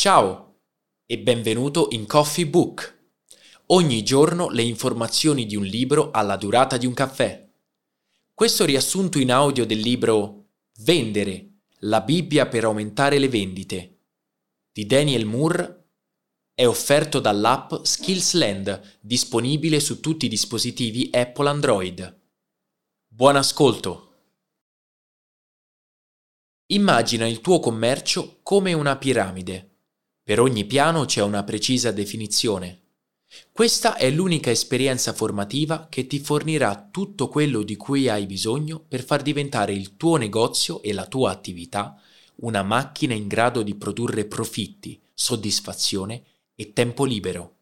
Ciao e benvenuto in Coffee Book. Ogni giorno le informazioni di un libro alla durata di un caffè. Questo riassunto in audio del libro Vendere, la Bibbia per aumentare le vendite di Daniel Moore è offerto dall'app Skillsland, disponibile su tutti i dispositivi Apple Android. Buon ascolto! Immagina il tuo commercio come una piramide. Per ogni piano c'è una precisa definizione. Questa è l'unica esperienza formativa che ti fornirà tutto quello di cui hai bisogno per far diventare il tuo negozio e la tua attività una macchina in grado di produrre profitti, soddisfazione e tempo libero.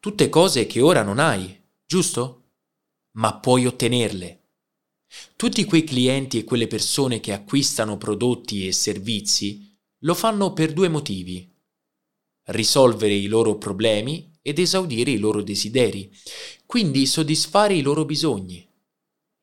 Tutte cose che ora non hai, giusto? Ma puoi ottenerle. Tutti quei clienti e quelle persone che acquistano prodotti e servizi lo fanno per due motivi. Risolvere i loro problemi ed esaudire i loro desideri, quindi soddisfare i loro bisogni.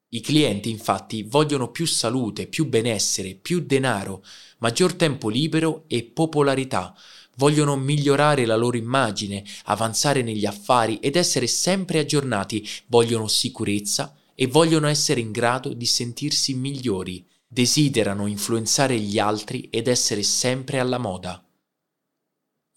I clienti infatti vogliono più salute, più benessere, più denaro, maggior tempo libero e popolarità, vogliono migliorare la loro immagine, avanzare negli affari ed essere sempre aggiornati, vogliono sicurezza e vogliono essere in grado di sentirsi migliori desiderano influenzare gli altri ed essere sempre alla moda.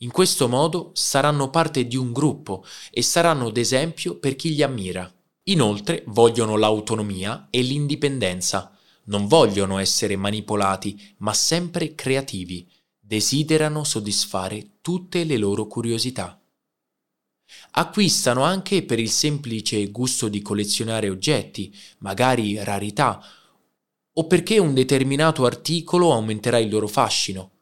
In questo modo saranno parte di un gruppo e saranno d'esempio per chi li ammira. Inoltre vogliono l'autonomia e l'indipendenza, non vogliono essere manipolati, ma sempre creativi, desiderano soddisfare tutte le loro curiosità. Acquistano anche per il semplice gusto di collezionare oggetti, magari rarità, o perché un determinato articolo aumenterà il loro fascino.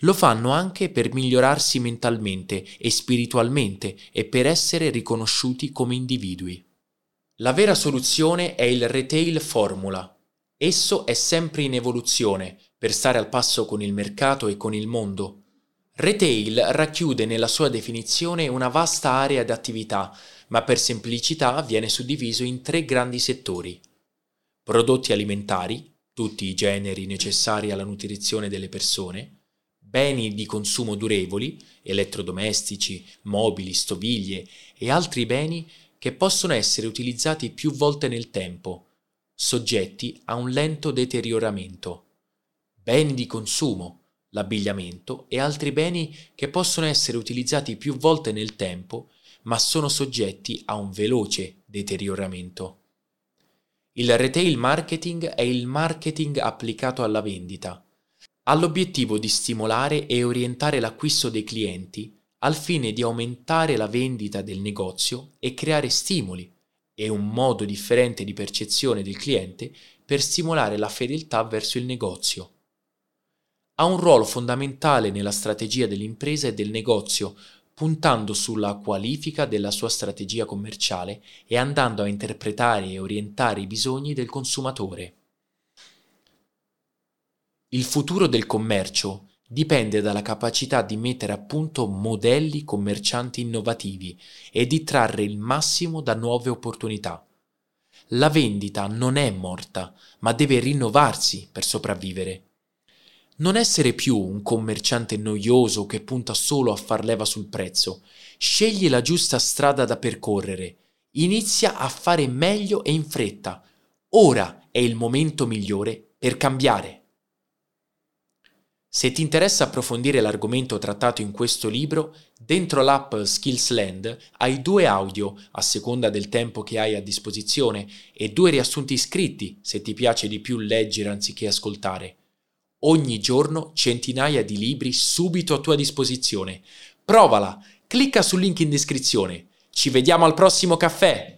Lo fanno anche per migliorarsi mentalmente e spiritualmente e per essere riconosciuti come individui. La vera soluzione è il retail formula. Esso è sempre in evoluzione per stare al passo con il mercato e con il mondo. Retail racchiude nella sua definizione una vasta area di attività, ma per semplicità viene suddiviso in tre grandi settori prodotti alimentari, tutti i generi necessari alla nutrizione delle persone, beni di consumo durevoli, elettrodomestici, mobili, stoviglie e altri beni che possono essere utilizzati più volte nel tempo, soggetti a un lento deterioramento, beni di consumo, l'abbigliamento e altri beni che possono essere utilizzati più volte nel tempo, ma sono soggetti a un veloce deterioramento. Il retail marketing è il marketing applicato alla vendita. Ha l'obiettivo di stimolare e orientare l'acquisto dei clienti al fine di aumentare la vendita del negozio e creare stimoli e un modo differente di percezione del cliente per stimolare la fedeltà verso il negozio. Ha un ruolo fondamentale nella strategia dell'impresa e del negozio, puntando sulla qualifica della sua strategia commerciale e andando a interpretare e orientare i bisogni del consumatore. Il futuro del commercio dipende dalla capacità di mettere a punto modelli commercianti innovativi e di trarre il massimo da nuove opportunità. La vendita non è morta, ma deve rinnovarsi per sopravvivere. Non essere più un commerciante noioso che punta solo a far leva sul prezzo. Scegli la giusta strada da percorrere. Inizia a fare meglio e in fretta. Ora è il momento migliore per cambiare. Se ti interessa approfondire l'argomento trattato in questo libro, dentro l'app Skillsland hai due audio a seconda del tempo che hai a disposizione e due riassunti scritti se ti piace di più leggere anziché ascoltare. Ogni giorno centinaia di libri subito a tua disposizione. Provala, clicca sul link in descrizione. Ci vediamo al prossimo caffè!